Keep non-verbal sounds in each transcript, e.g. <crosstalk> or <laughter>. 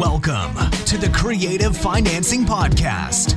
Welcome to the Creative Financing Podcast,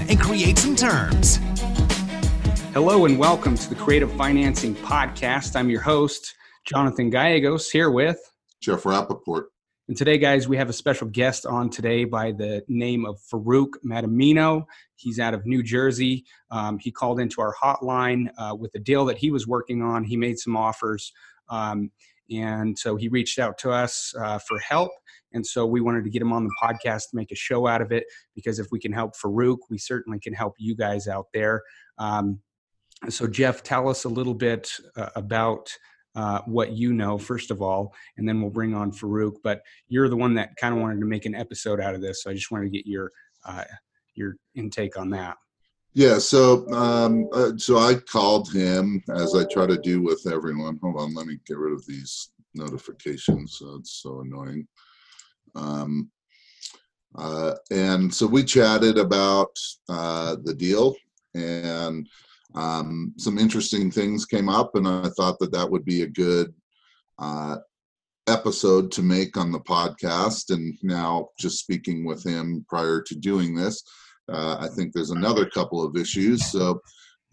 and create some terms. Hello and welcome to the Creative Financing Podcast. I'm your host, Jonathan Gallegos, here with Jeff Rappaport. And today, guys, we have a special guest on today by the name of Farukkh Madamino. He's out of New Jersey. Um, he called into our hotline uh, with a deal that he was working on. He made some offers. Um, and so he reached out to us uh, for help. And so we wanted to get him on the podcast to make a show out of it because if we can help Farukkh, we certainly can help you guys out there. Um, so, Jeff, tell us a little bit uh, about uh, what you know, first of all, and then we'll bring on Farukkh. But you're the one that kind of wanted to make an episode out of this, so I just wanted to get your uh, your intake on that. Yeah, so um, uh, so I called him as I try to do with everyone. Hold on, let me get rid of these notifications. So it's so annoying. Um, uh, and so we chatted about uh, the deal, and um, some interesting things came up, and I thought that that would be a good uh, episode to make on the podcast. And now, just speaking with him prior to doing this, uh, I think there's another couple of issues. So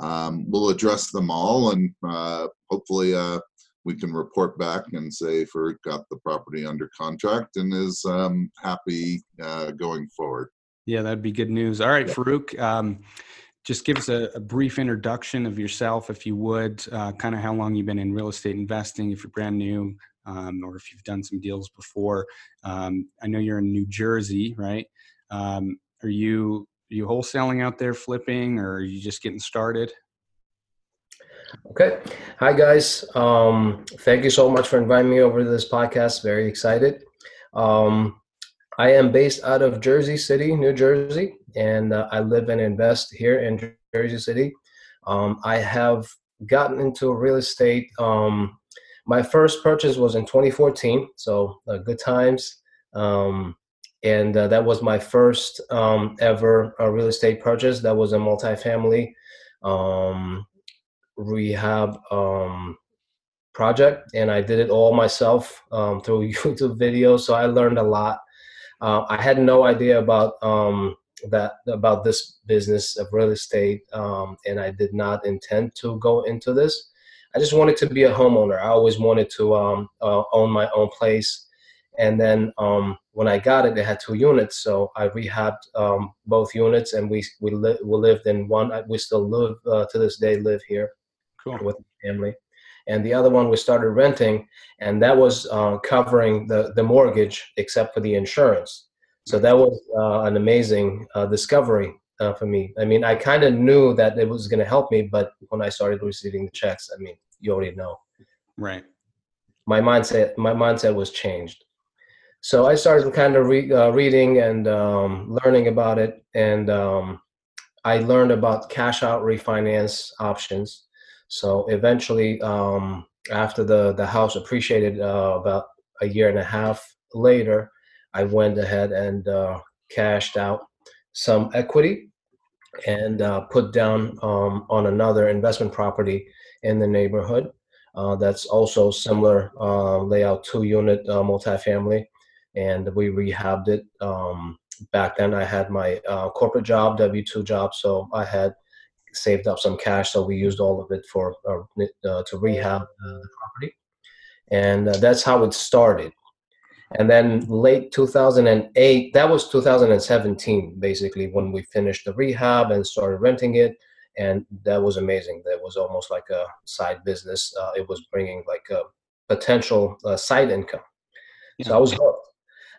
um, we'll address them all, and uh, hopefully, uh, we can report back and say Farukkh got the property under contract and is um, happy uh, going forward. Yeah, that'd be good news. All right, yeah. Farukkh. Um, just give us a, a, brief introduction of yourself, if you would, uh, kind of how long you've been in real estate investing, if you're brand new, um, or if you've done some deals before. Um, I know you're in New Jersey, right? Um, are you are you wholesaling out there, flipping, or are you just getting started? Okay. Hi, guys. Um, thank you so much for inviting me over to this podcast. Very excited. Um, I am based out of Jersey City, New Jersey, and uh, I live and invest here in Jersey City. Um, I have gotten into real estate. Um, my first purchase was in 2014, so uh, good times. Um, and uh, that was my first um, ever uh, real estate purchase. That was a multifamily um, rehab um, project, and I did it all myself um, <laughs> through YouTube videos. So I learned a lot. Uh, I had no idea about um, that about this business of real estate, um, and I did not intend to go into this. I just wanted to be a homeowner. I always wanted to um, uh, own my own place. And then when I got it, they had two units, so I rehabbed both units, and we we, li- we lived in one. We still live uh, to this day, live here cool. with the family. And the other one we started renting, and that was uh, covering the, the mortgage except for the insurance. So that was uh, an amazing uh, discovery uh, for me. I mean, I kind of knew that it was going to help me, but when I started receiving the checks, I mean, you already know. Right. My mindset, my mindset was changed. So I started kind of re- uh, reading and um, learning about it, and um, I learned about cash out refinance options so eventually, um, after the the house appreciated uh, about a year and a half later, I went ahead and uh, cashed out some equity and uh, put down um, on another investment property in the neighborhood. Uh, that's also similar uh, layout, two unit uh, multifamily, and we rehabbed it. Um, back then, I had my corporate job, W two job, so I had saved up some cash, so we used all of it for uh, uh to rehab uh, the property, and uh, that's how it started. And then late 2008, that was 2017, basically when we finished the rehab and started renting it, and that was amazing. That was almost like a side business. it was bringing like a potential side income. So I was hooked.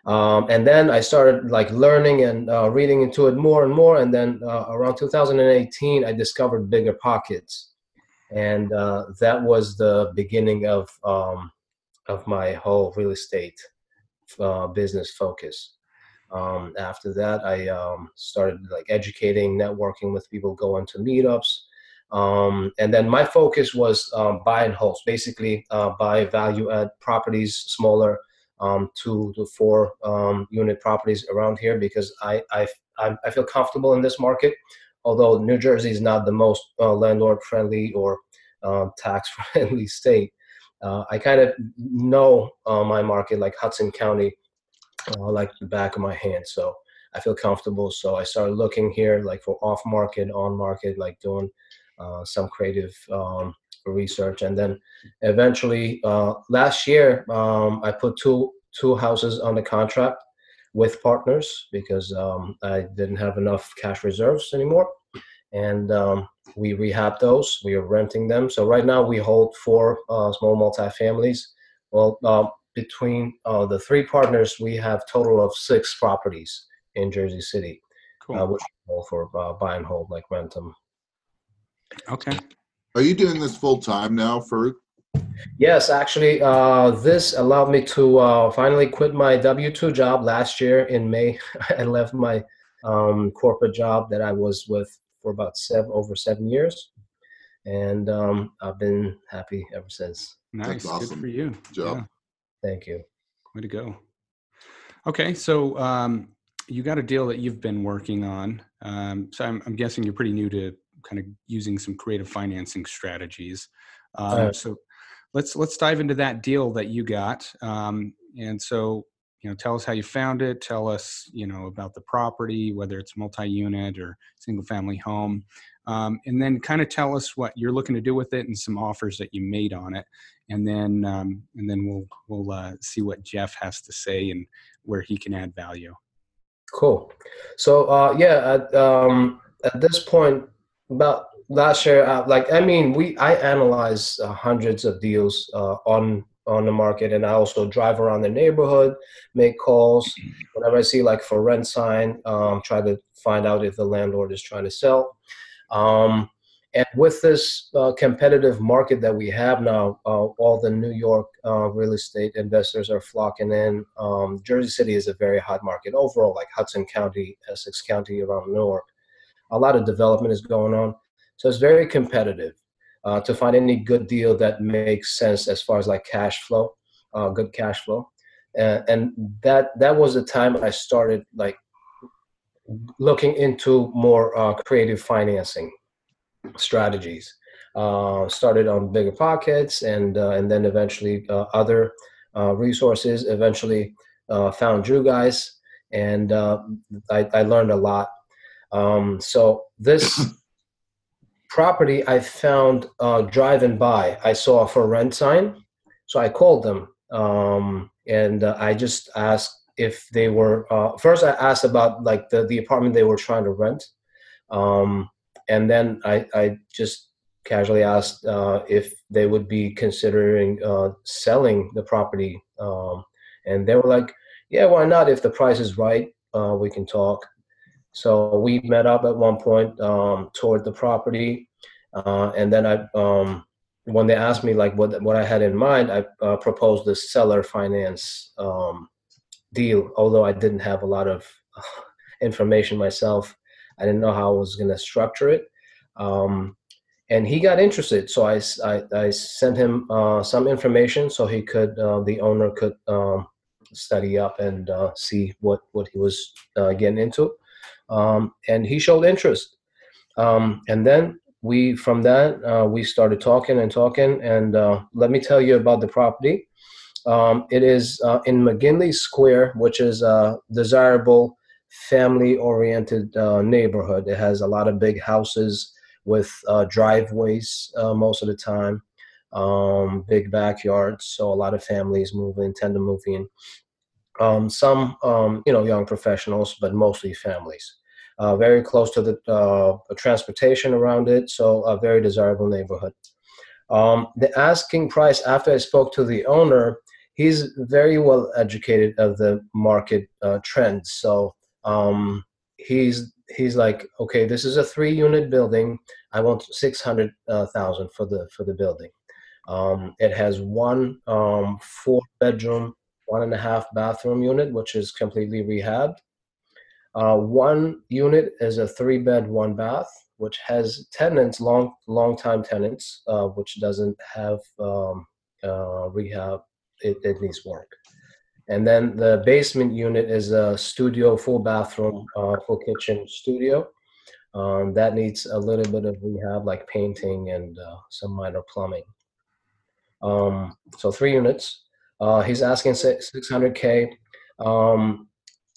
Um, and then I started like learning and uh, reading into it more and more. And then uh, around 2018, I discovered Bigger Pockets, and uh, that was the beginning of um, of my whole real estate uh, business focus. Um, after that, I um, started like educating, networking with people, going to meetups. Um, and then my focus was um, buy and holds, basically uh, buy value add properties, smaller um, two to four um, unit properties around here because I, I, I feel comfortable in this market. Although New Jersey is not the most uh, landlord friendly or um, tax friendly <laughs> state, uh, I kind of know uh, my market like Hudson County uh, like the back of my hand. So I feel comfortable. So I started looking here like for off market, on market, like doing uh, some creative um, research. And then eventually uh, last year, um, I put two two houses on the contract with partners because um, I didn't have enough cash reserves anymore. And um, we rehab those. We are renting them. So right now we hold four uh, small multifamilies. Well, um, between uh, the three partners, we have total of six properties in Jersey City, cool. uh, which all for uh, buy and hold, like rent them. Okay. Are you doing this full time now, Farukkh? Yes, actually, uh, this allowed me to uh, finally quit my W two job last year in May. <laughs> I left my um, corporate job that I was with for about seven over seven years, and um, I've been happy ever since. Nice, awesome. good for you. Good job. Yeah. Thank you. Way to go. Okay, so um, you got a deal that you've been working on. Um, so I'm, I'm, guessing you're pretty new to kind of using some creative financing strategies. Um, uh, so let's let's dive into that deal that you got. Um, and so you know, tell us how you found it. Tell us you know about the property, whether it's multi-unit or single-family home, um, and then kind of tell us what you're looking to do with it and some offers that you made on it, and then um, and then we'll we'll uh, see what Jeff has to say and where he can add value. Cool. So uh, yeah, at, um, at this point, about last year, uh, like I mean, we I analyze uh, hundreds of deals uh, on on the market, and I also drive around the neighborhood, make calls whenever I see like for rent sign, um, try to find out if the landlord is trying to sell. Um, and with this uh, competitive market that we have now, uh, all the New York uh, real estate investors are flocking in. Um, Jersey City is a very hot market overall, like Hudson County, Essex County, around Newark. A lot of development is going on. So it's very competitive. Uh, to find any good deal that makes sense as far as like cash flow, uh, good cash flow. and that that was the time I started like looking into more uh, creative financing strategies. Uh, started on bigger pockets, and uh, and then eventually uh, other uh, resources. Eventually uh, found you guys, and I, I, learned a lot. Um, so this property I found driving by, I saw a for rent sign, so I called them, um, and I just asked if they were uh, first i asked about like the, the apartment they were trying to rent. Um, and then I, I just casually asked uh, if they would be considering uh, selling the property. Um, and they were like yeah why not? If the price is right uh, we can talk so we met up at one point um, toward the property uh, and then i um, when they asked me like what what i had in mind i uh, proposed the seller finance um, deal, although I didn't have a lot of information myself. I didn't know how I was going to structure it. Um, and he got interested. So I, I, I sent him uh, some information so he could, uh, the owner could um, study up and uh, see what, what he was uh, getting into. Um, and he showed interest. Um, and then we, from that, uh, we started talking and talking. And uh, let me tell you about the property. Um, it is uh, in McGinley Square, which is a desirable family-oriented uh, neighborhood. It has a lot of big houses with uh, driveways uh, most of the time, um, big backyards. So a lot of families move in, tend to move in. Um, some, um, you know, young professionals, but mostly families. Uh, very close to the uh, transportation around it, so a very desirable neighborhood. Um, the asking price after I spoke to the owner he's very well educated of the market uh, trends. So um, he's he's like, okay, this is a three unit building. I want six hundred uh, for the for the building. Um, it has one um, four bedroom, one and a half bathroom unit, which is completely rehabbed. Uh, one unit is a three bed, one bath, which has tenants, long long time tenants, uh, which doesn't have um, uh, rehab. It, it needs work. And then the basement unit is a studio, full bathroom, uh, full kitchen studio. Um, that needs a little bit of rehab, like painting and uh, some minor plumbing. Um, so three units. Uh, he's asking 600k. Um,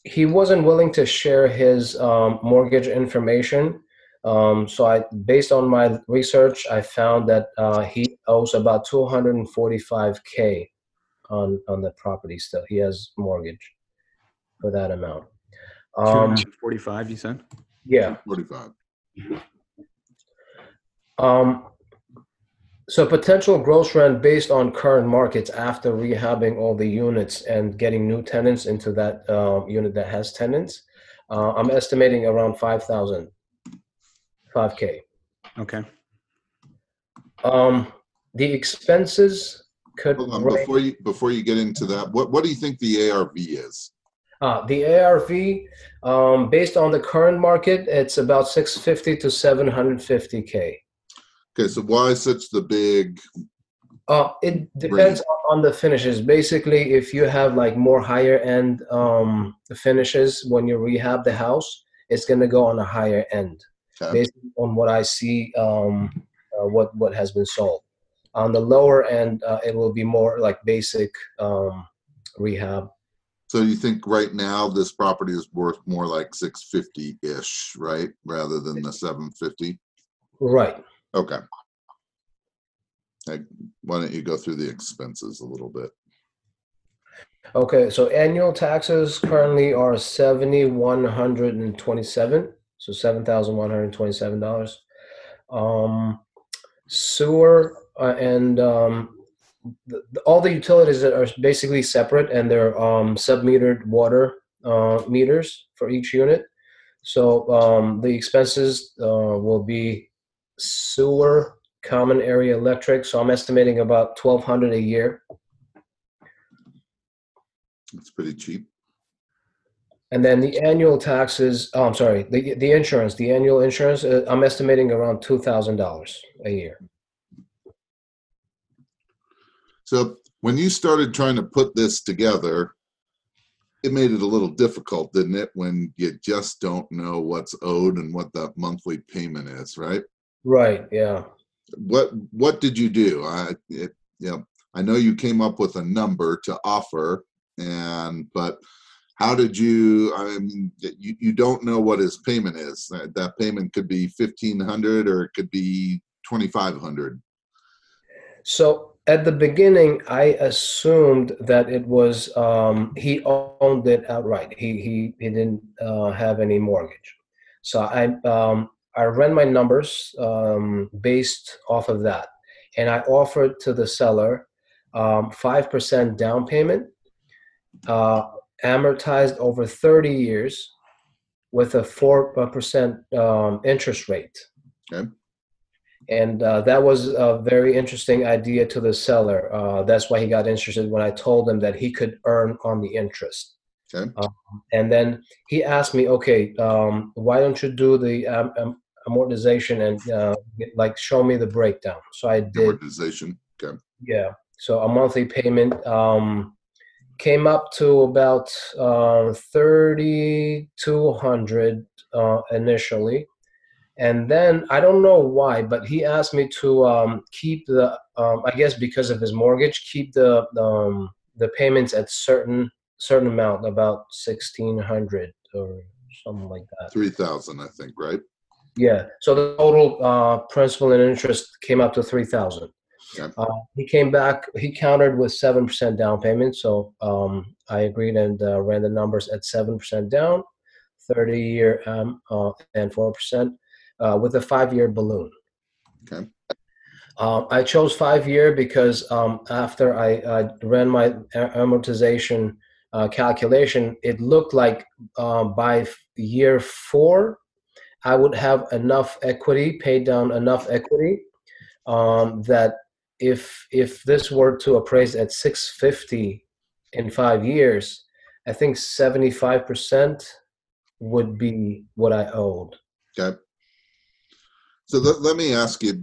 he wasn't willing to share his um, mortgage information. Um, so I, based on my research, I found that uh, he owes about 245k on on the property. Still, he has mortgage for that amount. Um, 45, you said. Yeah, 45. Um, so potential gross rent based on current markets after rehabbing all the units and getting new tenants into that uh, unit that has tenants, uh, I'm estimating around 5,000, 5K. Okay. Um, the expenses could Hold on, range- before you before you get into that, what what do you think the ARV is? Uh, the ARV, um, based on the current market, it's about 650 to 750k. Okay, so why such the big? Uh, it depends on the finishes. Basically, if you have like more higher end um, finishes when you rehab the house, it's gonna go on a higher end, Okay. based on what I see, um, uh, what what has been sold. On the lower end, uh, it will be more like basic um, rehab. So you think right now this property is worth more like six fifty ish, right, rather than the seven fifty? Right. Okay. Hey, why don't you go through the expenses a little bit? Okay, so annual taxes currently are seventy one hundred and twenty seven, so seven thousand one hundred twenty seven dollars. Um, sewer uh, and um, the, the- all the utilities that are basically separate, and they're um, sub-metered water uh, meters for each unit. So um, the expenses uh, will be sewer, common area electric. So I'm estimating about twelve hundred a year. It's pretty cheap. And then the annual taxes, oh, I'm sorry, the, the insurance, the annual insurance, uh, I'm estimating around $2,000 a year. So when you started trying to put this together, it made it a little difficult, didn't it? When you just don't know what's owed and what the monthly payment is, right? Right, yeah. What what did you do? I it, you know, I know you came up with a number to offer, and but how did you? I mean, you you don't know what his payment is. That, that payment could be fifteen hundred or it could be twenty five hundred. So at the beginning, I assumed that it was, um, he owned it outright. He, he, he didn't uh, have any mortgage. So I, um, I ran my numbers um, based off of that. And I offered to the seller um, 5% down payment, uh, amortized over 30 years with a 4% um, interest rate. Okay. And uh, that was a very interesting idea to the seller. Uh, that's why he got interested when I told him that he could earn on the interest. Okay. Um, and then he asked me, okay, um, why don't you do the um, um, amortization and uh, like show me the breakdown? So I did. Amortization. Okay. Yeah. So a monthly payment um, came up to about uh, thirty two hundred uh, initially, and then I don't know why, but he asked me to um, keep the. Um, I guess because of his mortgage, keep the um, the payments at certain certain amount, about sixteen hundred or something like that. Three thousand, I think, right? Yeah. So the total uh, principal and interest came up to three thousand. Okay. Uh, he came back. He countered with seven percent down payment. So um, I agreed and uh, ran the numbers at seven percent down, thirty year um, uh, and four percent uh, with a five year balloon. Okay. Um, I chose five year because um, after I, I ran my amortization uh, calculation, it looked like uh, by year four, I would have enough equity, paid down enough equity, um, that if if this were to appraise at 650 in five years, I think 75 percent would be what I owed. Okay. So let, let me ask you.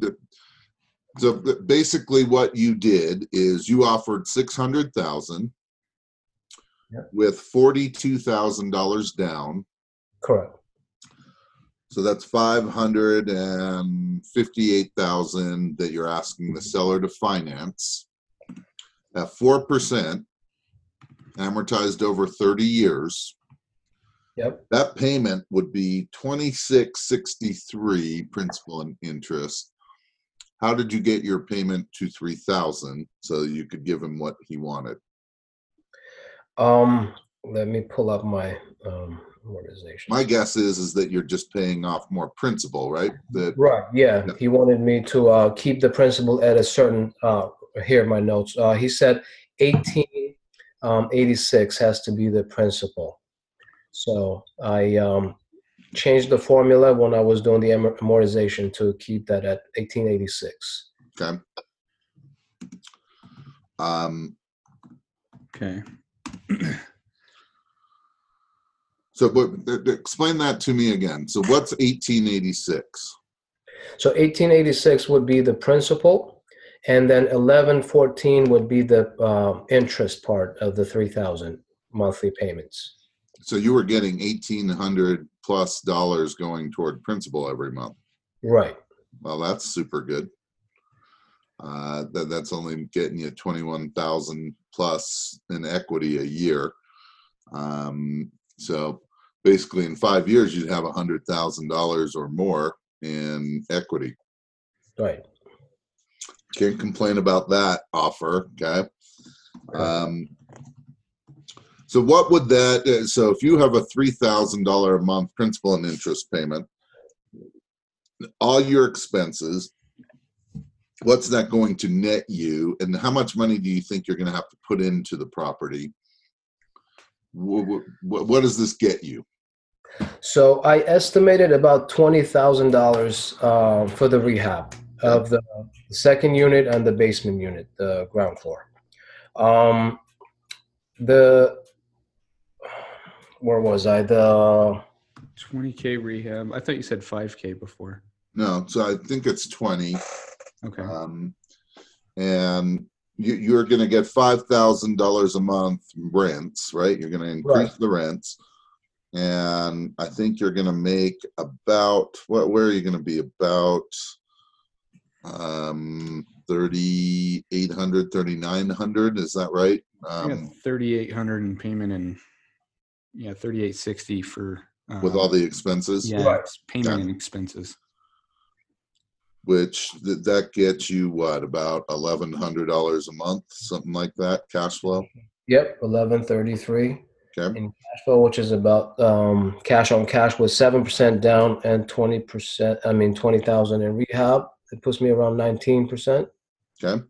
So basically, what you did is you offered six hundred thousand Yep. with forty-two thousand dollars down. Correct. So that's five hundred and fifty-eight thousand that you're asking the seller to finance at four percent, amortized over thirty years. Yep. That payment would be twenty-six sixty-three principal and interest. How did you get your payment to three thousand so you could give him what he wanted? Um, let me pull up my um amortization. My guess is is that you're just paying off more principal, right? That Right. Yeah. Yeah. He wanted me to uh, keep the principal at a certain. Uh, here are my notes. Uh, he said eighteen um, eighty six has to be the principal. So I um, changed the formula when I was doing the amortization to keep that at eighteen eighty six. okay. Um, Okay. <clears throat> so, but th- explain that to me again. So, what's eighteen eighty-six? So eighteen eighty six would be the principal, and then eleven fourteen would be the uh, interest part of the three thousand monthly payments. So you were getting eighteen hundred plus dollars going toward principal every month. Right. Well, that's super good. Uh, that that's only getting you twenty-one thousand plus in equity a year. Um, so basically, in five years, you'd have a hundred thousand dollars or more in equity. Right. Can't complain about that offer. Okay. Um, so what would that? uh, So if you have a three thousand dollar a month principal and interest payment, all your expenses, what's that going to net you, and how much money do you think you're going to have to put into the property? What, what, what does this get you? So I estimated about twenty thousand dollars uh, for the rehab of the second unit and the basement unit, the ground floor. Um, the where was I? The 20k rehab. I thought you said 5k before. No, so I think it's twenty. Okay. Um, and you, you're going to get five thousand dollars a month rents, right? You're going to increase Right. the rents, and I think you're going to make about what? Where are you going to be? About um, thirty eight hundred, thirty nine hundred. Is that right? I got Um, 3800 in payment and yeah, 3860 for uh, with all the expenses, yeah, Right. payment Yeah. and expenses. which th- that gets you what? About eleven hundred dollars a month, something like that, cash flow. yep, eleven thirty three. Okay. in cash flow, which is about um, cash on cash with seven percent down and twenty percent. I mean twenty thousand in rehab. It puts me around nineteen percent. Okay.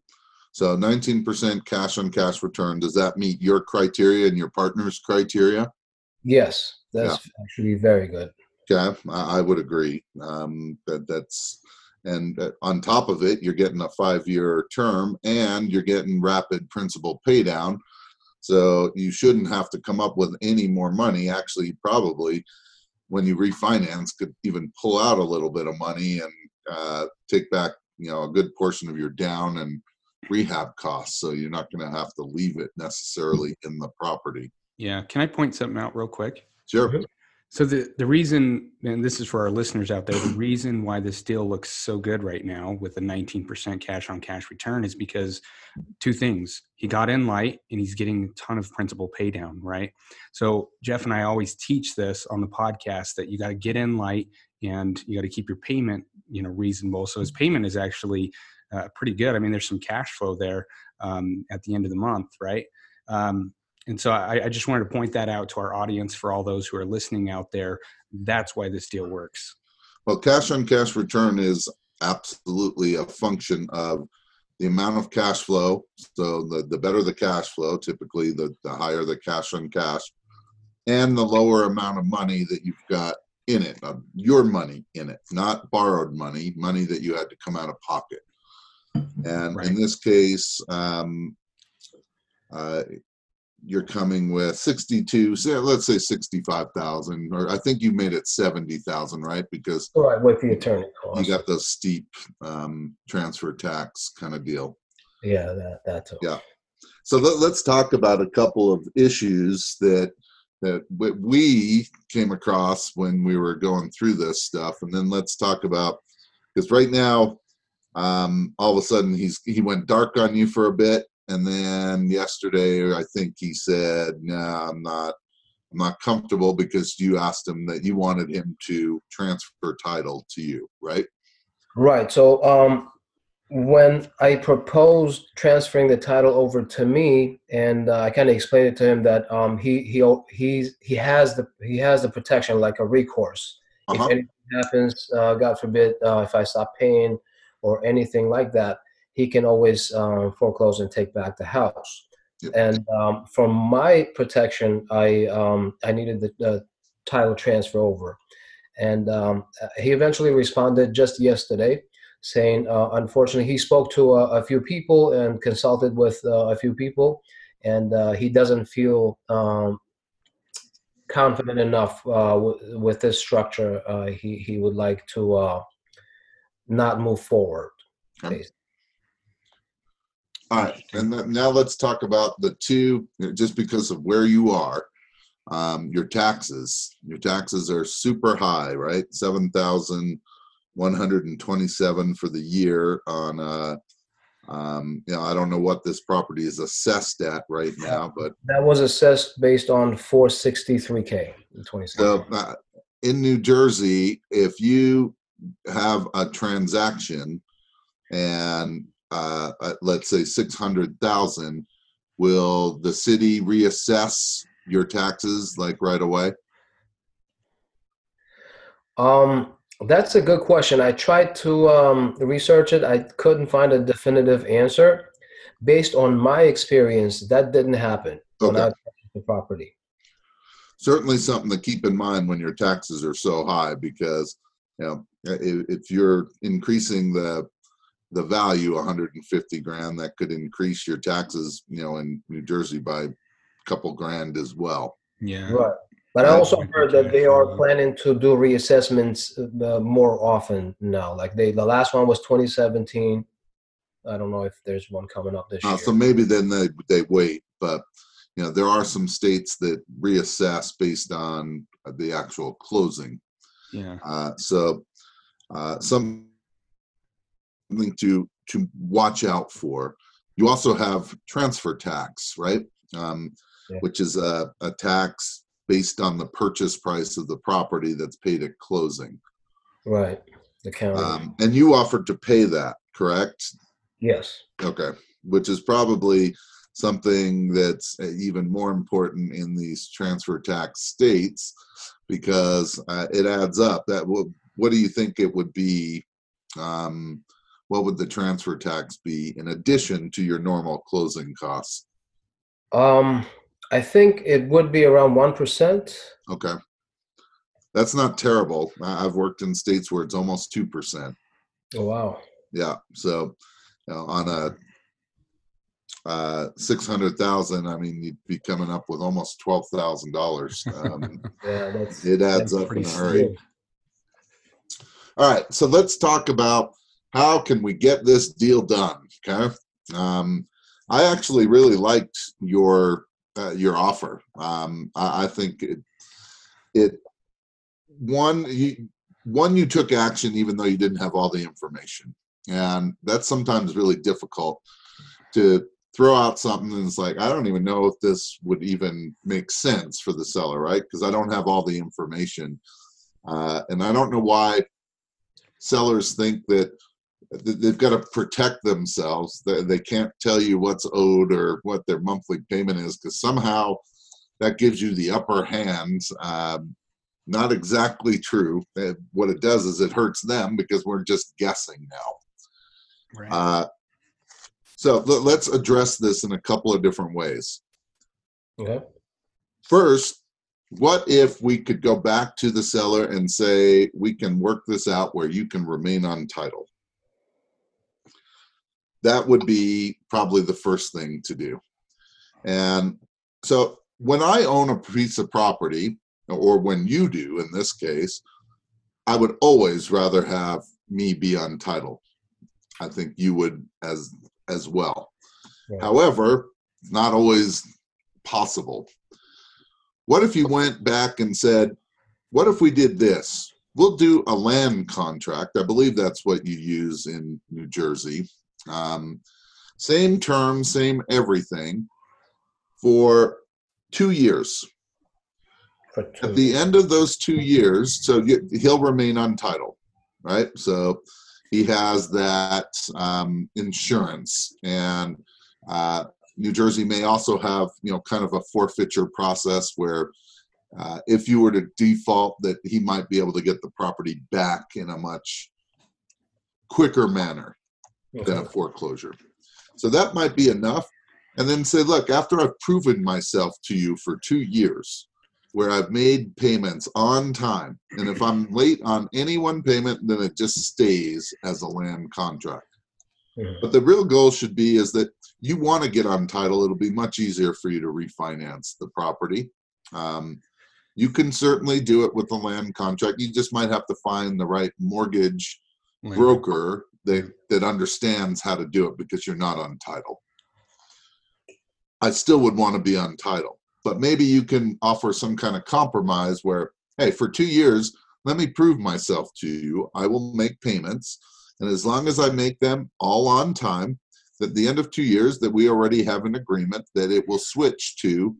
So 19% cash on cash return. Does that meet your criteria and your partner's criteria? Yes, that's actually very good. Okay. I, would agree. Um, that that's, and uh, on top of it, you're getting a five year term and you're getting rapid principal pay down. So you shouldn't have to come up with any more money. Actually, probably when you refinance, could even pull out a little bit of money and uh, take back, you know, a good portion of your down and rehab costs. So you're not going to have to leave it necessarily in the property. Yeah. Can I point something out real quick? Sure. So the the reason, and this is for our listeners out there, the reason why this deal looks so good right now with a 19% cash on cash return is because two things. He got in light and he's getting a ton of principal pay down, right? So Jeff and I always teach this on the podcast that you got to get in light and you got to keep your payment, you know, reasonable. So his payment is actually uh, pretty good. I mean, there's some cash flow there um, at the end of the month, right? Um, and so I, I just wanted to point that out to our audience for all those who are listening out there. That's why this deal works. Well, cash on cash return is absolutely a function of the amount of cash flow. So the, the better the cash flow, typically the, the higher the cash on cash, and the lower amount of money that you've got in it, uh, your money in it, not borrowed money, money that you had to come out of pocket. And Right. in this case, um, uh, you're coming with 62 say, let's say 65,000 or I think you made it 70,000 right because All right, with the attorney you got the steep um, transfer tax kind of deal Yeah, that, that too. Yeah. so let, let's talk about a couple of issues that that we came across when we were going through this stuff and then let's talk about because right now um, all of a sudden he's he went dark on you for a bit and then yesterday i think he said no nah, i'm not i'm not comfortable because you asked him that you wanted him to transfer title to you right Right. So um, when I proposed transferring the title over to me, and uh, I kind of explained it to him that um, he he he's he has the he has the protection like a recourse. Uh-huh. If anything happens, uh, God forbid, uh, if I stop paying or anything like that, he can always um, foreclose and take back the house. Yep. And um, for my protection, I um, I needed the, title transfer over. And um, he eventually responded just yesterday, saying, uh, unfortunately, he spoke to a, a, few people and consulted with uh, a few people, and uh, he doesn't feel um, confident enough uh, w- with this structure. Uh, he he would like to uh, not move forward. Okay. All right, and then now let's talk about the two, just because of where you are, um, your taxes. Your taxes are super high, right? Seven thousand one hundred and twenty-seven for the year on, uh, um, you know, I don't know what this property is assessed at right now, but That was assessed based on 463k in 2016. So uh, in New Jersey, if you have a transaction and uh, uh, let's say six hundred thousand, will the city reassess your taxes like right away? Um, that's a good question. I tried to um, research it. I couldn't find a definitive answer. Based on my experience, that didn't happen when Okay. I the property. Certainly something to keep in mind when your taxes are so high because you know if, if you're increasing the the value 150 grand that could increase your taxes you know in New Jersey by a couple grand as well. Yeah. Right. But I also heard that they are planning to do reassessments uh, more often now. Like they, the last one was 2017. I don't know if there's one coming up this Uh, year. so maybe then they they wait, but you know there are some states that reassess based on the actual closing. Yeah. Uh, so uh, something to to watch out for. You also have transfer tax, right? Um, Yeah. Which is a, a tax based on the purchase price of the property that's paid at closing. right. The county. Um, and you offered to pay that, correct? yes. Okay, which is probably something that's uh, even more important in these transfer tax states because uh, it adds up. That will, what do you think it would be? Um, what would the transfer tax be in addition to your normal closing costs? Um, I think it would be around one percent. Okay, that's not terrible. I've worked in states where it's almost two percent. Oh, wow. Yeah, so you know, on a uh, six hundred thousand, I mean, you'd be coming up with almost twelve thousand dollars. <laughs> Um, Yeah, that's it adds that's up in a hurry. steep. All right, so let's talk about how can we get this deal done. Okay, um, I actually really liked your uh, your offer. Um, I, I think it, it one you one you took action even though you didn't have all the information, and that's sometimes really difficult to throw out something and it's like I don't even know if this would even make sense for the seller, right? Because I don't have all the information, uh, and I don't know why sellers think that th- they've got to protect themselves. They, can't tell you what's owed or what their monthly payment is because somehow that gives you the upper hand. Um, not exactly true. Uh, what it does is it hurts them because we're just guessing now. Right. Uh, so let- let's address this in a couple of different ways. okay. First, what if we could go back to the seller and say, we can work this out where you can remain on title? That would be probably the first thing to do. And so when I own a piece of property, or when you do in this case, I would always rather have me be on title. I think you would as as well. Yeah. However, not always possible. What if you went back and said, what if we did this? We'll do a land contract. I believe that's what you use in New Jersey. Um, same term, same everything for two years. Two. At the end of those two years, so he'll remain untitled, right? So he has that um, insurance, and uh, New Jersey may also have, you know, kind of a forfeiture process where uh, if you were to default, that he might be able to get the property back in a much quicker manner than a foreclosure. So that might be enough. And then say, look, after I've proven myself to you for two years, where I've made payments on time, and if I'm late on any one payment, then it just stays as a land contract. But the real goal should be is that you want to get on title. It'll be much easier for you to refinance the property. Um, you can certainly do it with the land contract. You just might have to find the right mortgage broker that that understands how to do it because you're not on title. I still would want to be on title, but maybe you can offer some kind of compromise where, hey, for two years, let me prove myself to you. I will make payments, and as long as I make them all on time, at the end of two years, that we already have an agreement that it will switch to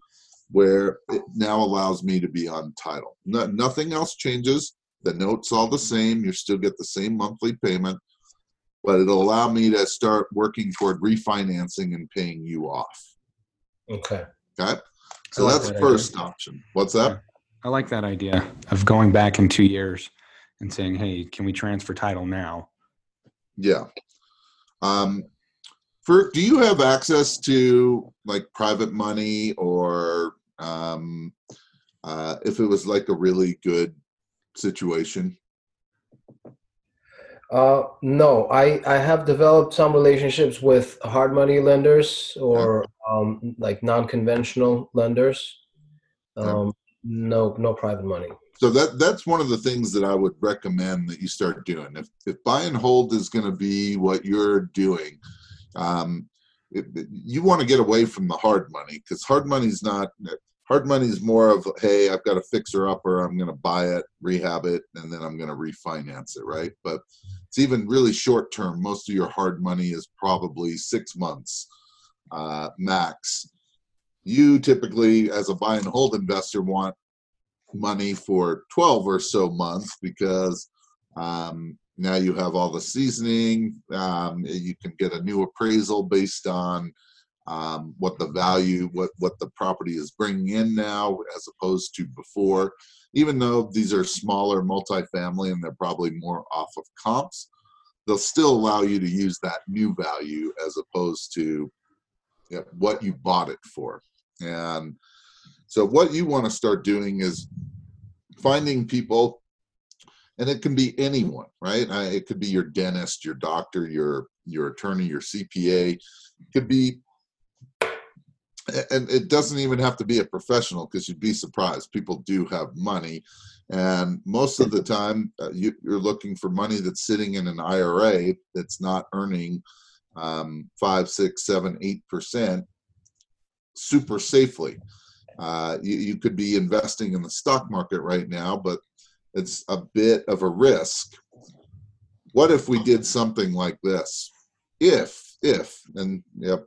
where it now allows me to be on title. No, nothing else changes. The note's all the same. You still get the same monthly payment, but it'll allow me to start working toward refinancing and paying you off. Okay. Okay. So like that's that the idea. first option. What's that? I like that idea of going back in two years and saying, "Hey, can we transfer title now?" Yeah. Um, for do you have access to like private money or um, uh, if it was like a really good situation? Uh, no, I, I have developed some relationships with hard money lenders or um, like non-conventional lenders. Um, no, no private money. So that that's one of the things that I would recommend that you start doing. If if buy and hold is going to be what you're doing, um, it- you want to get away from the hard money because hard money is not hard money is more of hey I've got a fixer upper I'm going to buy it rehab it and then I'm going to refinance it right. But it's even really short term. Most of your hard money is probably six months uh, max. You typically, as a buy and hold investor, want money for 12 or so months because um, now you have all the seasoning. Um, you can get a new appraisal based on um, what the value, what what the property is bringing in now, as opposed to before. Even though these are smaller multifamily and they're probably more off of comps, they'll still allow you to use that new value as opposed to you know, what you bought it for. And so what you want to start doing is finding people, and it can be anyone, right? It could be your dentist, your doctor, your your attorney, your CPA. It could be, and it doesn't even have to be a professional because you'd be surprised. People do have money, and most of the time uh, you, you're looking for money that's sitting in an IRA that's not earning um, five, six, seven, eight percent super safely. Uh, you, you could be investing in the stock market right now, but it's a bit of a risk. What if we did something like this? If, if, and yep,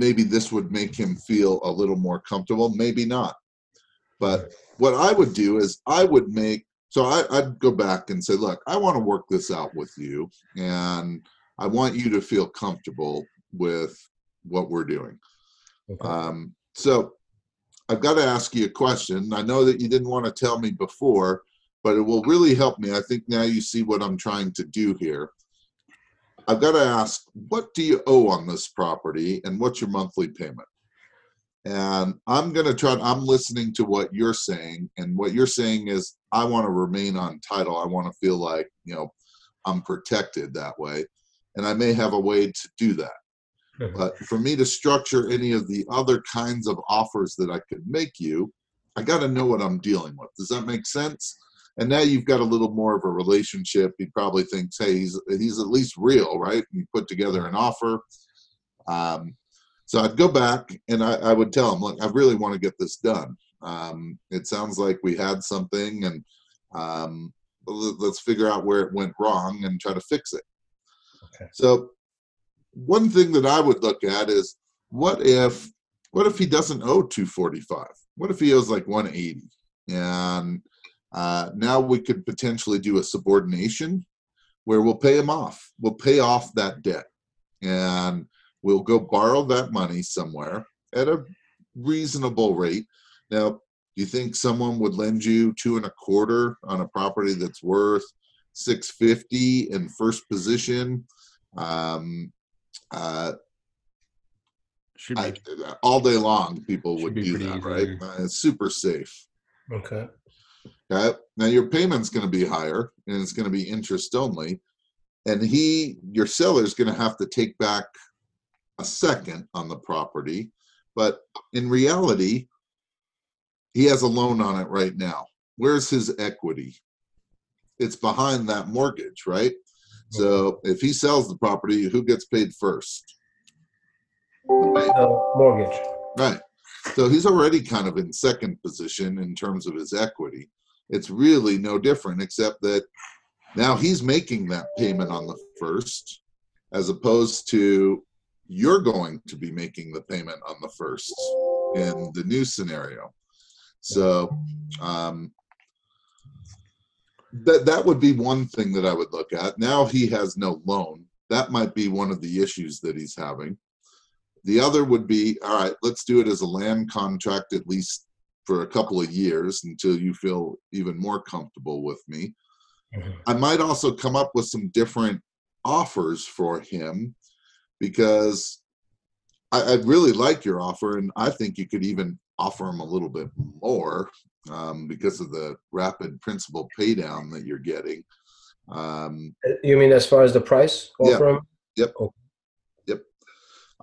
maybe this would make him feel a little more comfortable, maybe not. But what I would do is I would make, so I, I'd go back and say, look, I want to work this out with you, and I want you to feel comfortable with what we're doing. Okay. Um, so I've got to ask you a question. I know that you didn't want to tell me before, but it will really help me. I think now you see what I'm trying to do here. I've got to ask, what do you owe on this property and what's your monthly payment? And I'm going to try, I'm listening to what you're saying. And what you're saying is, I want to remain on title. I want to feel like, you know, I'm protected that way. And I may have a way to do that. <laughs> But for me to structure any of the other kinds of offers that I could make you, I got to know what I'm dealing with. Does that make sense? And now you've got a little more of a relationship. He probably thinks, hey, he's he's at least real, right? You put together an offer. Um, so I'd go back and I, I would tell him, look, I really want to get this done. Um, it sounds like we had something, and um, let's figure out where it went wrong and try to fix it. Okay. So one thing that I would look at is what if what if he doesn't owe 245? What if he owes like 180? And uh, now we could potentially do a subordination where we'll pay him off. We'll pay off that debt and we'll go borrow that money somewhere at a reasonable rate. Now, do you think someone would lend you two and a quarter on a property that's worth 650 in first position? Um, uh, Should I, all day long, people Should would be do that, easy, right? Uh, it's super safe. Okay. Okay. Now your payment's going to be higher, and it's going to be interest only, and he, your seller, is going to have to take back a second on the property, but in reality, he has a loan on it right now. Where's his equity? It's behind that mortgage, right? So mm-hmm. if he sells the property, who gets paid first? The mortgage. Right. So he's already kind of in second position in terms of his equity. It's really no different, except that now he's making that payment on the first, as opposed to you're going to be making the payment on the first in the new scenario. So um, that that would be one thing that I would look at. Now he has no loan. That might be one of the issues that he's having. The other would be, all right, let's do it as a land contract at least for a couple of years until you feel even more comfortable with me. Mhm. I might also come up with some different offers for him because I, I really like your offer, and I think you could even offer him a little bit more um, because of the rapid principal pay down that you're getting. Um, You mean as far as the price Yeah. offer him?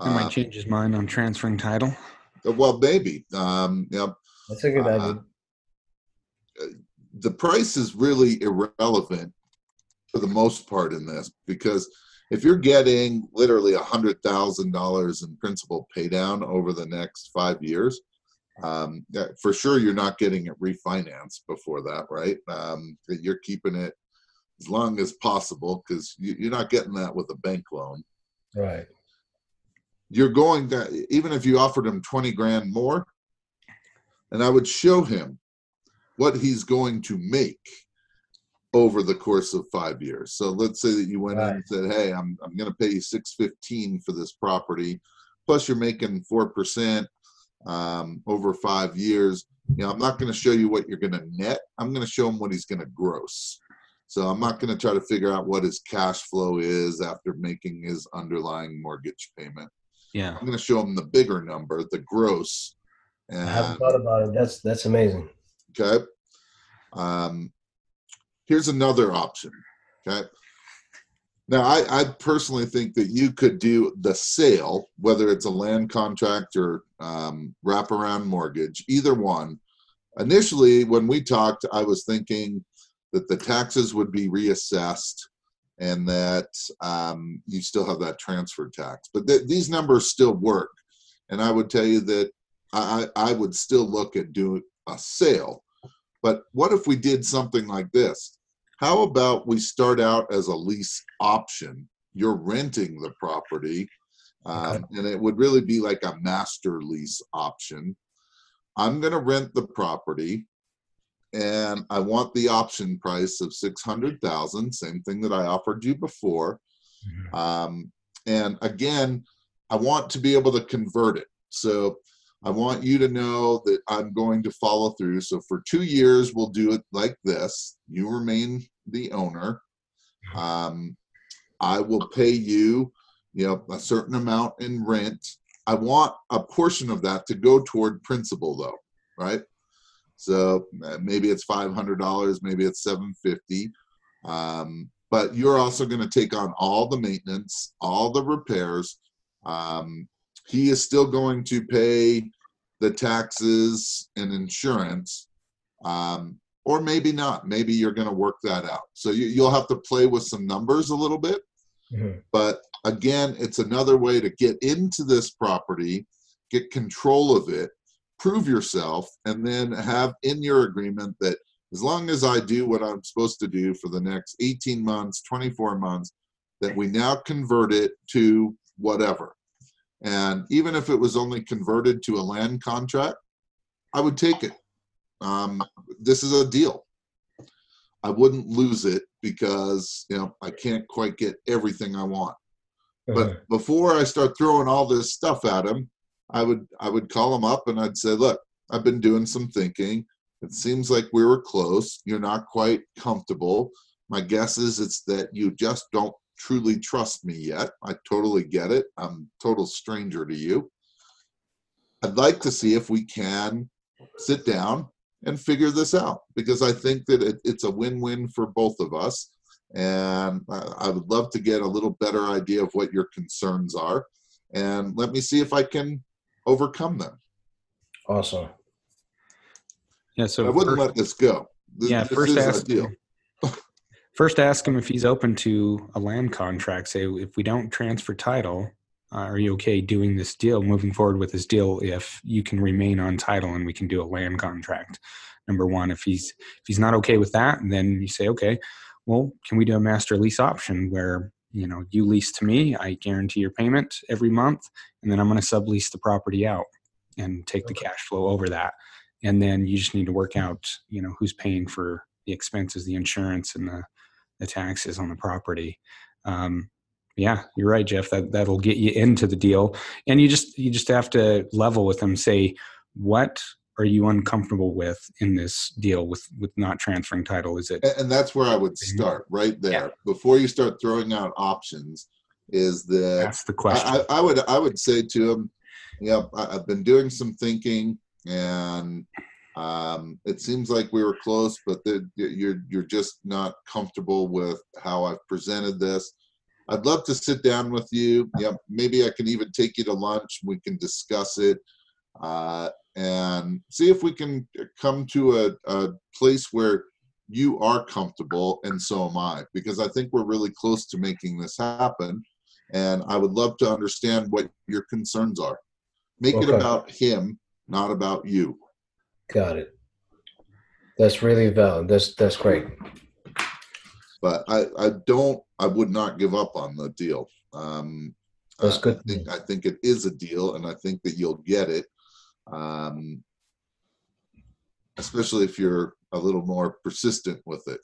He might uh, change his mind on transferring title. well, maybe. Um, yeah, That's a good Uh, idea. the price is really irrelevant for the most part in this because if you're getting literally a hundred thousand dollars in principal pay down over the next five years um, for sure you're not getting it refinanced before that right um, you're keeping it as long as possible because you, you're not getting that with a bank loan Right. you're going to even if you offered them 20 grand more and i would show him what he's going to make over the course of five years. So let's say that you went in and said hey i'm, I'm going to pay you 615 for this property plus you're making 4% um, over five years. You know i'm not going to show you what you're going to net. I'm going to show him what he's going to gross. So i'm not going to try to figure out what his cash flow is after making his underlying mortgage payment. Yeah. I'm going to show him the bigger number, the gross. I haven't thought about it. That's that's amazing. okay, um, here's another option. Okay, now I, I personally think that you could do the sale, whether it's a land contract or um, wraparound mortgage, either one. Initially, when we talked, I was thinking that the taxes would be reassessed and that um, you still have that transfer tax. But th- these numbers still work. And I would tell you that I, I would still look at doing a sale. But what if we did something like this? How about we start out as a lease option? You're renting the property, um, and it would really be like a master lease option. I'm going to rent the property and I want the option price of 600,000, same thing that I offered you before. Um, and again, I want to be able to convert it. So I want you to know that I'm going to follow through. So for two years, we'll do it like this. You remain the owner. Um, I will pay you, you know, a certain amount in rent. I want a portion of that to go toward principal, though, right? So uh, maybe it's five hundred dollars, maybe it's seven fifty. Um, but you're also going to take on all the maintenance, all the repairs. Um, he is still going to pay the taxes and insurance, um, or maybe not. Maybe you're going to work that out. So you, you'll have to play with some numbers a little bit. Mhm. But again, it's another way to get into this property, get control of it, prove yourself, and then have in your agreement that as long as I do what I'm supposed to do for the next 18 months, 24 months, that we now convert it to whatever. And even if it was only converted to a land contract, I would take it. Um, this is a deal. I wouldn't lose it because you know I can't quite get everything I want. But before I start throwing all this stuff at him, I would I would call him up and I'd say, look, I've been doing some thinking. It seems like we were close. You're not quite comfortable. My guess is it's that you just don't truly trust me yet. I totally get it. I'm a total stranger to you. I'd like to see if we can sit down and figure this out because I think that it, it's a win-win for both of us. And I I would love to get a little better idea of what your concerns are, and let me see if I can overcome them. Awesome. Yeah. So I wouldn't first- let this go. This, yeah, this first is ask a deal. First, ask him if he's open to a land contract. Say, if we don't transfer title, uh, are you okay doing this deal, moving forward with this deal? If you can remain on title and we can do a land contract. Number one, if he's if he's not okay with that, then you say, okay, well, can we do a master lease option where you know you lease to me, I guarantee your payment every month, and then I'm going to sublease the property out and take the cash flow over that, and then you just need to work out, you know, who's paying for the expenses, the insurance, and the the taxes on the property. Um, yeah, you're right, Jeff. That that'll get you into the deal, and you just you just have to level with them. Say, what are you uncomfortable with in this deal with with not transferring title? Is it And, that's where I would start right there before you start throwing out options. Is that that's the question? I, I I would I would say to him, yeah, I've been doing some thinking, and um, it seems like we were close, but the, you're you're just not comfortable with how I've presented this. I'd love to sit down with you. Yeah, maybe I can even take you to lunch. We can discuss it uh, and see if we can come to a, a place where you are comfortable and so am I, because I think we're really close to making this happen. And I would love to understand what your concerns are. Make it about him, not about you. Got it. That's really valid. That's that's great. But I, I don't, I would not give up on the deal. Um, That's uh, good. I think, I think it is a deal, and I think that you'll get it. Um, especially if you're a little more persistent with it.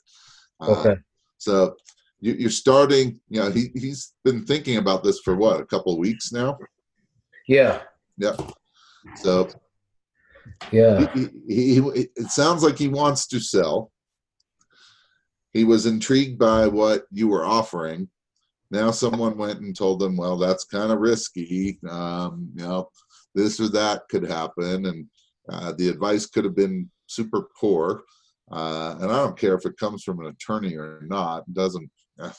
Uh, Okay. So you, you're starting. You know, he he's been thinking about this for what a couple of weeks now. Yeah. Yeah. So Yeah. he, he, he, it sounds like he wants to sell. He was intrigued by what you were offering. Now someone went and told him, "Well, that's kind of risky. Um, you know, this or that could happen," and uh, the advice could have been super poor. Uh, and I don't care if it comes from an attorney or not. It doesn't. I've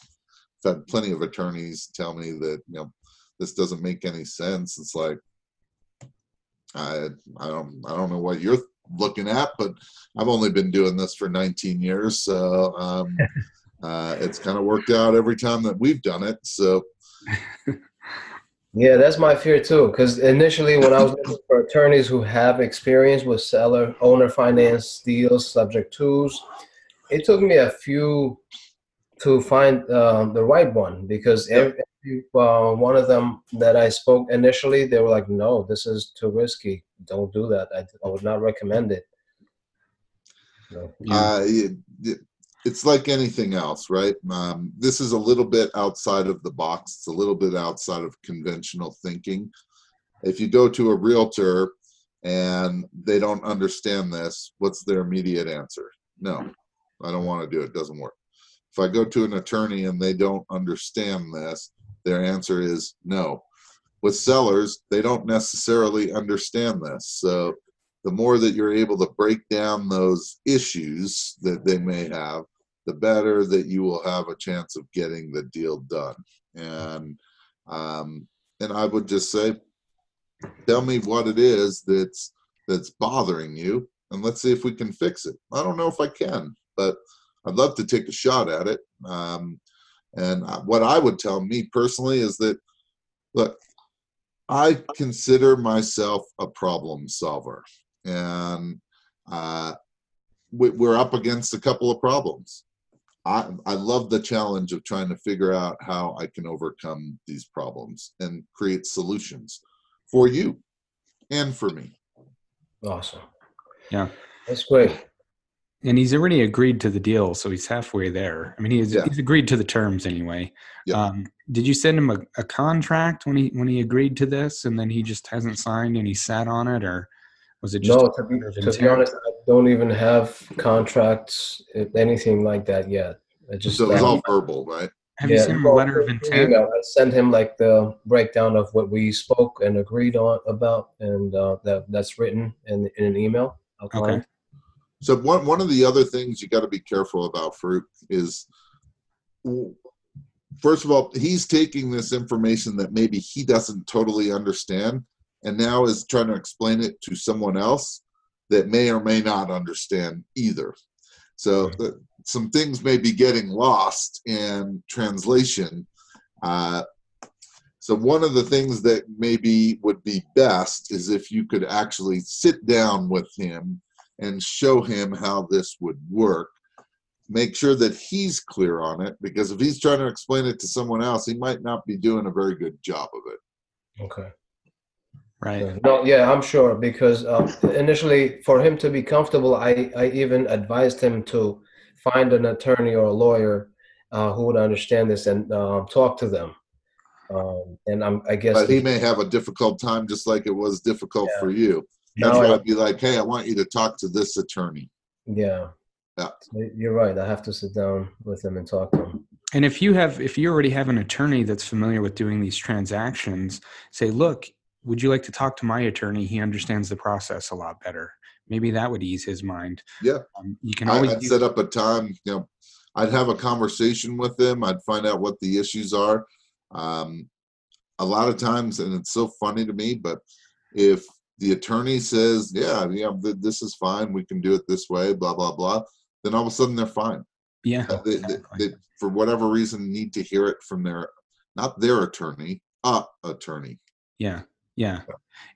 had plenty of attorneys tell me that you know this doesn't make any sense. It's like I I don't I don't know what you're looking at, but I've only been doing this for 19 years, so um, <laughs> uh, it's kind of worked out every time that we've done it. So <laughs> Yeah, that's my fear too. Because initially, when I was looking for attorneys who have experience with seller owner finance deals, subject twos, it took me a few to find um, the right one because every, every uh, one of them that I spoke initially, they were like, "No, this is too risky. Don't do that. I, I would not recommend it." So, uh, it, it- it's like anything else, right? Um, this is a little bit outside of the box. It's a little bit outside of conventional thinking. If you go to a realtor and they don't understand this, what's their immediate answer? No, I don't want to do it. It doesn't work. If I go to an attorney and they don't understand this, their answer is no. With sellers, they don't necessarily understand this. So the more that you're able to break down those issues that they may have, the better that you will have a chance of getting the deal done. And um, and I would just say, tell me what it is that's that's bothering you, and let's see if we can fix it. I don't know if I can, but I'd love to take a shot at it. Um, and what I would tell me personally is that, look, I consider myself a problem solver, and uh, we're up against a couple of problems. I, I love the challenge of trying to figure out how I can overcome these problems and create solutions for you and for me. Awesome. Yeah. That's great. And he's already agreed to the deal, so he's halfway there. I mean, he's, yeah. he's agreed to the terms anyway. Yeah. Um, did you send him a, a, contract when he when he agreed to this, and then he just hasn't signed and he sat on it, or was it just? No, to be, to be honest, I don't even have contracts, anything like that yet. I just so it's all verbal, right? Have yeah, you sent him a letter of intent? Email. I sent him like the breakdown of what we spoke and agreed on about, and uh, that that's written in in an email. Okay. So one one of the other things you got to be careful about, Farukkh, is first of all, he's taking this information that maybe he doesn't totally understand, and now is trying to explain it to someone else that may or may not understand either. So the, some things may be getting lost in translation. Uh, so one of the things that maybe would be best is if you could actually sit down with him and show him how this would work. Make sure that he's clear on it because if he's trying to explain it to someone else, he might not be doing a very good job of it. Okay. Right. No, yeah, I'm sure because uh, initially, for him to be comfortable, I, I even advised him to find an attorney or a lawyer uh, who would understand this and uh, talk to them. Um, and I'm, I guess. But he may have a difficult time, just like it was difficult yeah. for you. That's why I'd be like, "Hey, I want you to talk to this attorney." Yeah. Yeah. You're right. I have to sit down with them and talk to them. And if you have, if you already have an attorney that's familiar with doing these transactions, say, "Look, would you like to talk to my attorney? He understands the process a lot better." maybe that would ease his mind. Yeah, um, you can always I'd set up a time. You know, I'd have a conversation with them. I'd find out what the issues are. Um, a lot of times, and it's so funny to me, but if the attorney says, "Yeah, yeah, this is fine. We can do it this way," blah blah blah, then all of a sudden they're fine. Yeah, uh, they, exactly. they, they, for whatever reason, need to hear it from their not their attorney, a attorney. Yeah, yeah.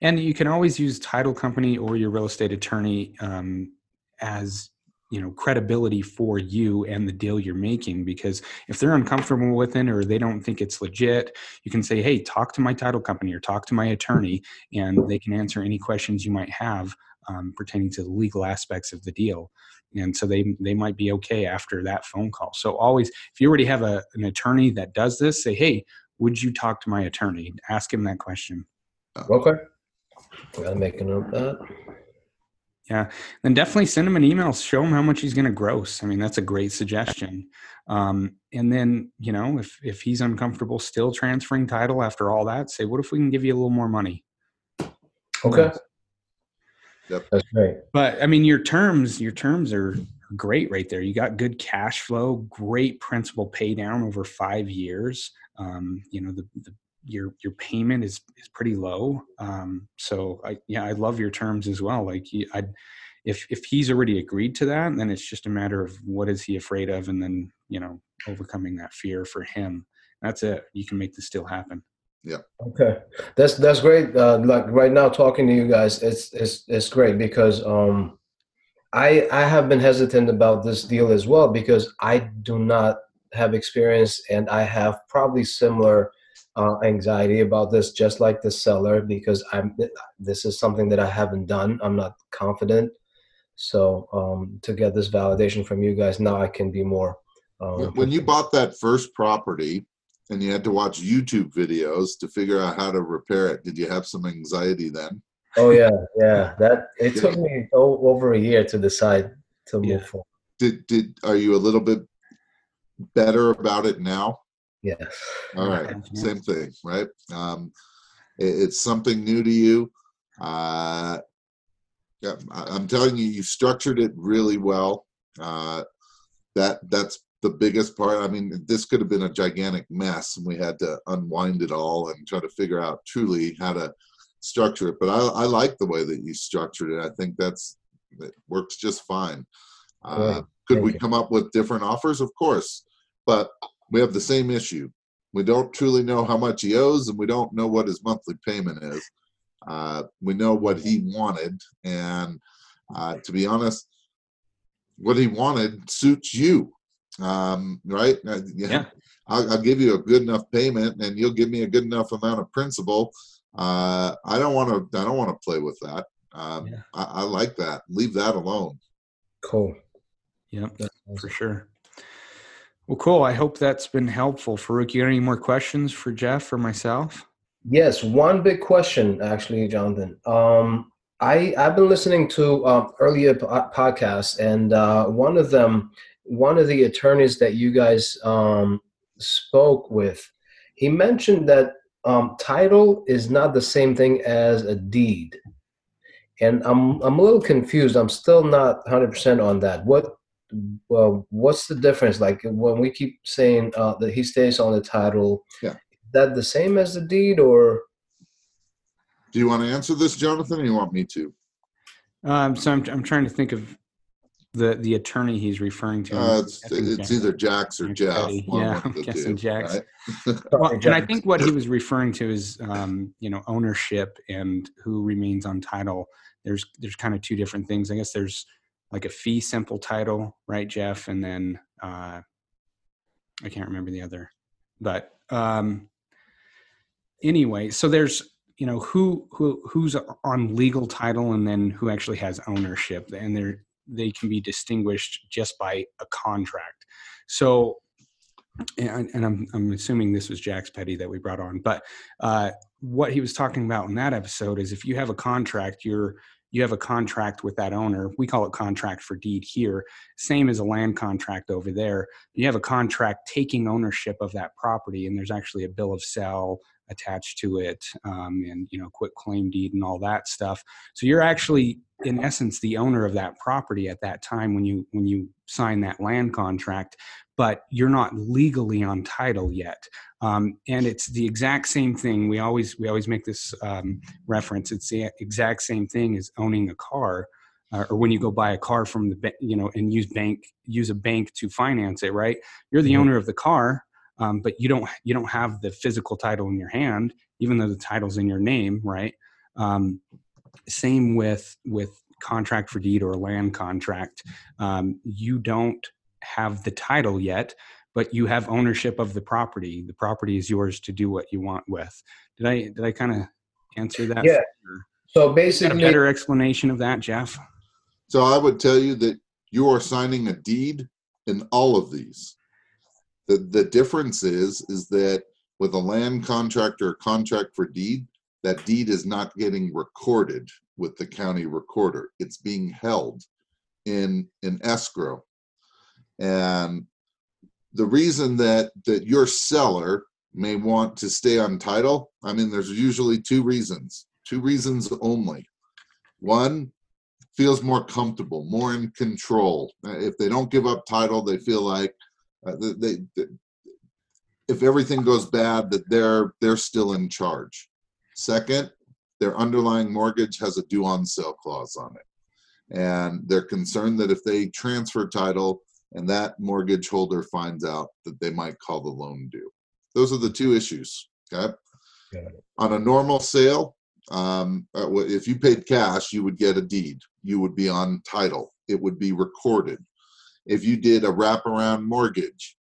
And you can always use title company or your real estate attorney um, as you know credibility for you and the deal you're making because if they're uncomfortable with it or they don't think it's legit you can say hey talk to my title company or talk to my attorney and they can answer any questions you might have um, pertaining to the legal aspects of the deal and so they they might be okay after that phone call so always if you already have a, an attorney that does this say hey would you talk to my attorney ask him that question Okay. A note of that. Yeah, then definitely send him an email. Show him how much he's going to gross. I mean, that's a great suggestion. Um, and then, you know, if if he's uncomfortable still transferring title after all that, say, what if we can give you a little more money? Okay. Yep. That's great. But I mean, your terms, your terms are great right there. You got good cash flow, great principal pay down over five years. Um, you know, the, the your your payment is is pretty low. Um, so I yeah, I love your terms as well. Like I, if if he's already agreed to that, then it's just a matter of what is he afraid of, and then you know overcoming that fear for him. That's it. You can make this still happen. Yeah. Okay, that's that's great. Uh, like right now, talking to you guys, it's it's it's great because um, I I have been hesitant about this deal as well because I do not have experience and I have probably similar uh, anxiety about this, just like the seller, because I'm. This is something that I haven't done. I'm not confident. So um, to get this validation from you guys, now I can be more. Um, when you bought that first property, and you had to watch YouTube videos to figure out how to repair it, did you have some anxiety then? Oh yeah, yeah. <laughs> That it took me over a year to decide to move forward. Did did are you a little bit better about it now? Yes. All right. Same thing, right? Um, it, it's something new to you. Uh, yeah, I'm telling you, you structured it really well. Uh, that that's the biggest part. I mean, this could have been a gigantic mess, and we had to unwind it all and try to figure out truly how to structure it. But I, I like the way that you structured it. I think that's it works just fine. Uh, could we come up with different offers? Of course, but we have the same issue. We don't truly know how much he owes, and we don't know what his monthly payment is. Uh, we know what he wanted, and uh, to be honest, what he wanted suits you, um, right? Uh, Yeah. <laughs> I'll, I'll give you a good enough payment, and you'll give me a good enough amount of principal. Uh, I don't want to. I don't want to play with that. Um, Yeah. I, I like that. Leave that alone. Cool. Yep, That's for sure. Well, cool. I hope that's been helpful. Farukkh, you got any more questions for Jeff or myself? Yes, one big question actually, Jonathan. Um, I I've been listening to um, earlier po- podcasts, and uh, one of them, one of the attorneys that you guys um, spoke with, he mentioned that um, title is not the same thing as a deed, and I'm I'm a little confused. I'm still not 100 percent on that. What well, what's the difference? Like when we keep saying uh, that he stays on the title, Yeah. is that the same as the deed, or Do you want to answer this, Jonathan, or you want me to? Um, so I'm, I'm trying to think of the the attorney he's referring to. Uh, it's, it's either Jax or Jeff. Yeah, of I'm guessing two, Jax. right? <laughs> Well, and I think what he <laughs> was referring to is, um, you know, ownership and who remains on title. There's there's kind of two different things. I guess there's like a fee simple title, right, Jeff? And then uh, I can't remember the other, but um, anyway, so there's you know who who who's on legal title and then who actually has ownership, and they're they can be distinguished just by a contract. So and, and I'm, I'm assuming this was Jack's Petty that we brought on, but uh, what he was talking about in that episode is if you have a contract, you're you have a contract with that owner. We call it contract for deed here, same as a land contract over there. You have a contract taking ownership of that property, and there's actually a bill of sale attached to it, um, and you know, quit claim deed and all that stuff. So you're actually, in essence, the owner of that property at that time when you when you sign that land contract but you're not legally on title yet. Um, and it's the exact same thing. We always we always make this um, reference. It's the exact same thing as owning a car, uh, or when you go buy a car from the you know and use bank use a bank to finance it. Right, you're the Mhm. owner of the car, um, but you don't you don't have the physical title in your hand, even though the title's in your name. Right. Um, same with with contract for deed or a land contract. Um, you don't have the title yet, but you have ownership of the property. The property is yours to do what you want with. Did I did I kind of answer that? Yeah. Or- so Got a basically, better explanation of that, Jeff? So I would tell you that you are signing a deed in all of these. The the difference is is that with a land contract or a contract for deed, that deed is not getting recorded with the county recorder. It's being held in in escrow. And the reason that that your seller may want to stay on title, I mean, there's usually two reasons. Two reasons only. One, feels more comfortable, more in control. Uh, If they don't give up title, they feel like uh, they, they, if everything goes bad, that they're they're still in charge. Second, their underlying mortgage has a due on sale clause on it, and they're concerned that if they transfer title and that mortgage holder finds out that they might call the loan due. Those are the two issues. Okay. Got. On a normal sale, um, uh, if you paid cash, you would get a deed. You would be on title. It would be recorded. If you did a wraparound mortgage,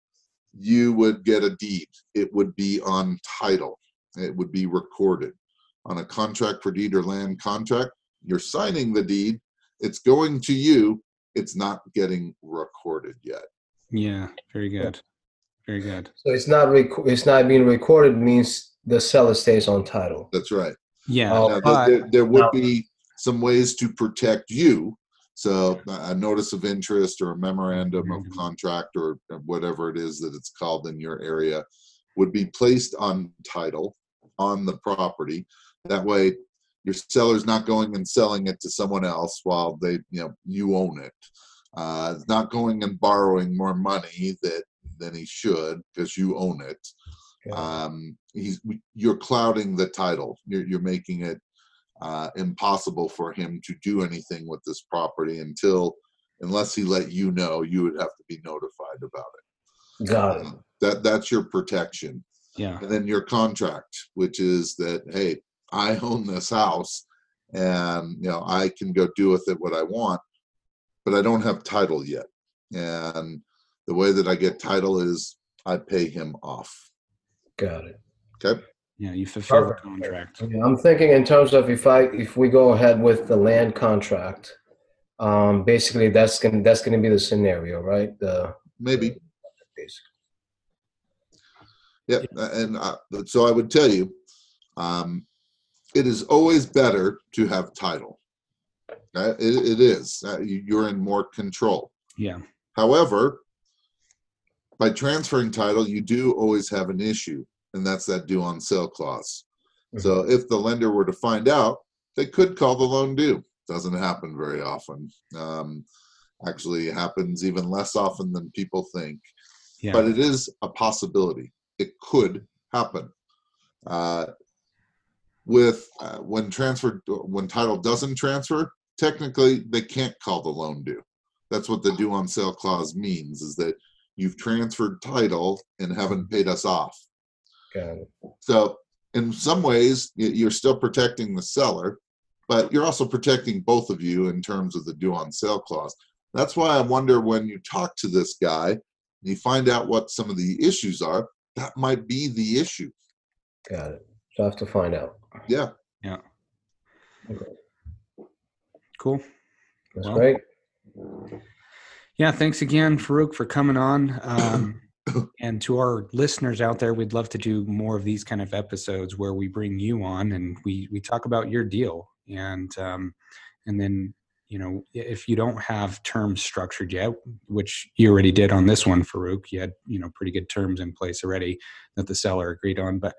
you would get a deed. It would be on title. It would be recorded. On a contract for deed or land contract, you're signing the deed. It's going to you. It's not getting recorded yet. Yeah, very good. Very good. so it's not rec- it's not being recorded means the seller stays on title. That's right. Yeah, Oh, Now, but there, there would now- be some ways to protect you. So a notice of interest or a memorandum of Mhm. contract or whatever it is that it's called in your area would be placed on title on the property. That way your seller's not going and selling it to someone else while they, you know, you own it. uh, not going and borrowing more money that than he should because you own it. Um, he's you're clouding the title. You're, you're making it uh, impossible for him to do anything with this property until, unless he let you know, you would have to be notified about it. Got it. Uh, that that's your protection Yeah. and then your contract, which is that hey, I own this house, and you know I can go do with it what I want, but I don't have title yet. And the way that I get title is I pay him off. Got it. Okay. Yeah. You fulfill the contract. Yeah, I'm thinking in terms of if I if we go ahead with the land contract, um, basically that's gonna that's gonna be the scenario, right? The Maybe. basically. Yep. And uh, so I would tell you, um, it is always better to have title. Uh, it, it is. Uh, you- you're in more control. Yeah. However, by transferring title, you do always have an issue, and that's that due on sale clause. So if the lender were to find out, they could call the loan due. Doesn't happen very often. Um, actually, happens even less often than people think. Yeah. But it is a possibility. It could happen. Uh, with uh, when transfer when title doesn't transfer, technically they can't call the loan due. That's what the due on sale clause means: is that you've transferred title and haven't paid us off. Got it. So in some ways, you're still protecting the seller, but you're also protecting both of you in terms of the due on sale clause. That's why I wonder when you talk to this guy, and you find out what some of the issues are. That might be the issue. Got it. So I have to find out. Yeah. Yeah. Cool. That's Well, great. Yeah, thanks again, Farukkh, for coming on. Um, <coughs> and to our listeners out there, we'd love to do more of these kind of episodes where we bring you on and we we talk about your deal, and um, and then you know if you don't have terms structured yet, which you already did on this one, Farukkh, you had you know pretty good terms in place already that the seller agreed on, but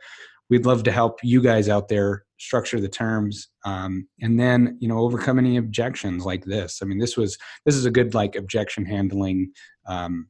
we'd love to help you guys out there structure the terms um, and then you know overcome any objections like this. I mean this was this is a good like objection handling um,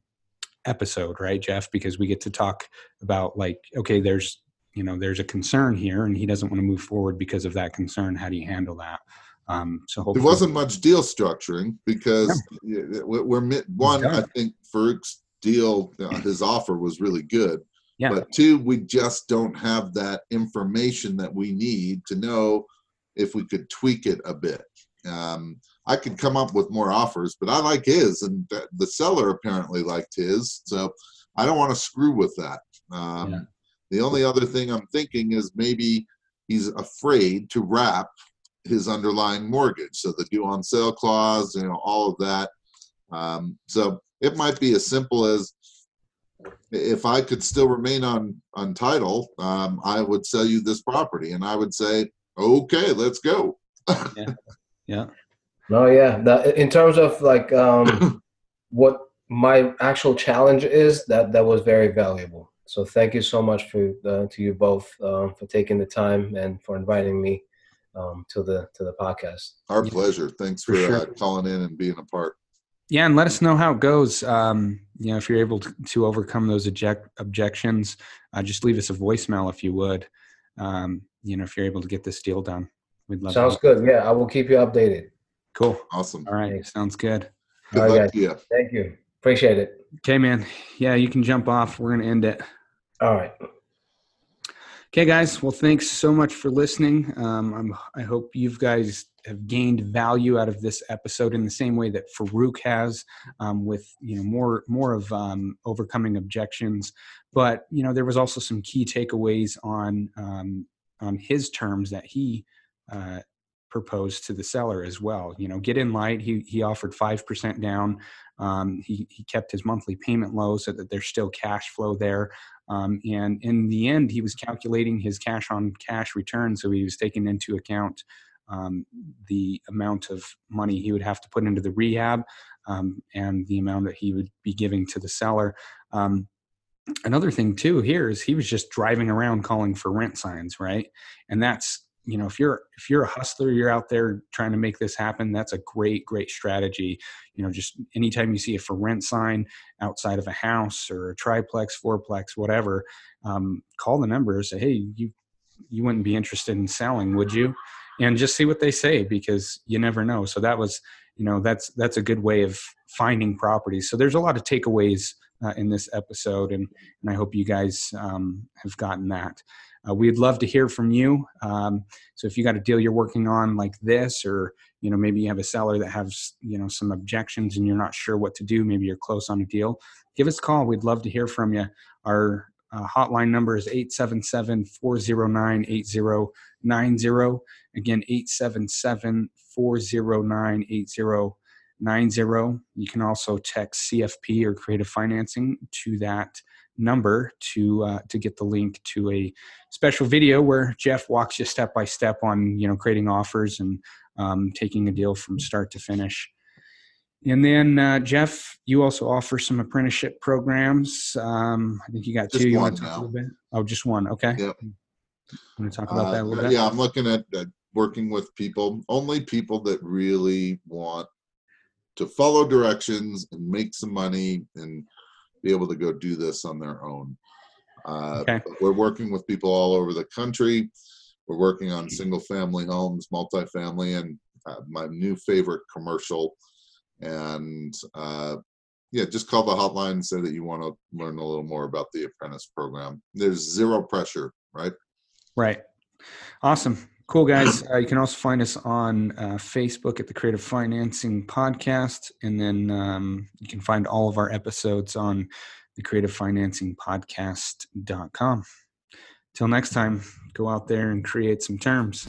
episode right jeff? Because we get to talk about like okay there's you know there's a concern here and he doesn't want to move forward because of that concern. How do you handle that? Um, so There wasn't much deal structuring because yeah, we're, we're one. I think Farukkh's deal, uh, his offer was really good. Yeah But two, we just don't have that information that we need to know if we could tweak it a bit. Um, I could come up with more offers, but I like his, and the seller apparently liked his. So I don't want to screw with that. Um, Yeah. The only other thing I'm thinking is maybe he's afraid to wrap his underlying mortgage. So the due on sale clause, you know, all of that. Um, so it might be as simple as if I could still remain on on title, um, I would sell you this property, and I would say, okay, let's go. <laughs> yeah No, yeah. The, in terms of like um, <clears throat> what my actual challenge is, that that was very valuable. So thank you so much for uh, to you both um, for taking the time and for inviting me um, to the to the podcast. Our Yeah. pleasure. Thanks For for, sure. uh, calling in and being a part. Yeah and let us know how it goes um, you know if you're able to, to overcome those object, objections uh, just leave us a voicemail if you would um, you know if you're able to get this deal done we'd love Sounds to good. Yeah, I will keep you updated. cool Awesome. all right Thanks. sounds good Good All right, luck guys. to you. Thank you. Appreciate it. okay man yeah you can jump off we're gonna end it All right. Okay, guys. Well, thanks so much for listening. Um, I hope you guys have gained value out of this episode in the same way that Farukkh has, um, with you know more more of um, overcoming objections. But you know there was also some key takeaways on um, on his terms that he uh, proposed to the seller as well. You know, get in light. He he offered five percent down. Um, he he kept his monthly payment low so that there's still cash flow there. Um, and in the end, he was calculating his cash on cash return. So he was taking into account um, the amount of money he would have to put into the rehab um, and the amount that he would be giving to the seller. Um, another thing, too, here is he was just driving around calling for rent signs, right? And that's you know if you're if you're a hustler you're out there trying to make this happen that's a great great strategy. You know just anytime you see a for rent sign outside of a house or a triplex fourplex whatever um, call the number and say hey you you wouldn't be interested in selling would you? And just see what they say because you never know. So that was you know that's that's a good way of finding properties. So there's a lot of takeaways uh, in this episode and and i hope you guys um, have gotten that uh, we'd love to hear from you. Um, so if you got a deal you're working on like this, or you know maybe you have a seller that has you know some objections and you're not sure what to do, maybe you're close on a deal, give us a call. We'd love to hear from you. Our uh, hotline number is 877-409-8090. Again, 877-409-8090. You can also text CFP or creative financing to that number to uh, to get the link to a special video where Jeff walks you step by step on you know creating offers and um, taking a deal from start to finish. And then uh, Jeff, you also offer some apprenticeship programs. Um, I think you got Just two. You want to talk a little bit? Oh, just one. Okay. Yep. Want to talk about that a little Uh, bit? Yeah, I'm looking at, at working with people, only people that really want to follow directions and make some money and be able to go do this on their own. Uh, Okay. We're working with people all over the country. We're working on single family homes, multifamily, and uh, my new favorite commercial. And uh, yeah, just call the hotline and say that you want to learn a little more about the apprentice program. There's zero pressure, right? Right. Awesome. Cool, guys. Uh, you can also find us on uh, Facebook at the Creative Financing Podcast. And then um, you can find all of our episodes on the Creative Financing Podcast.com. Till next time, go out there and create some terms.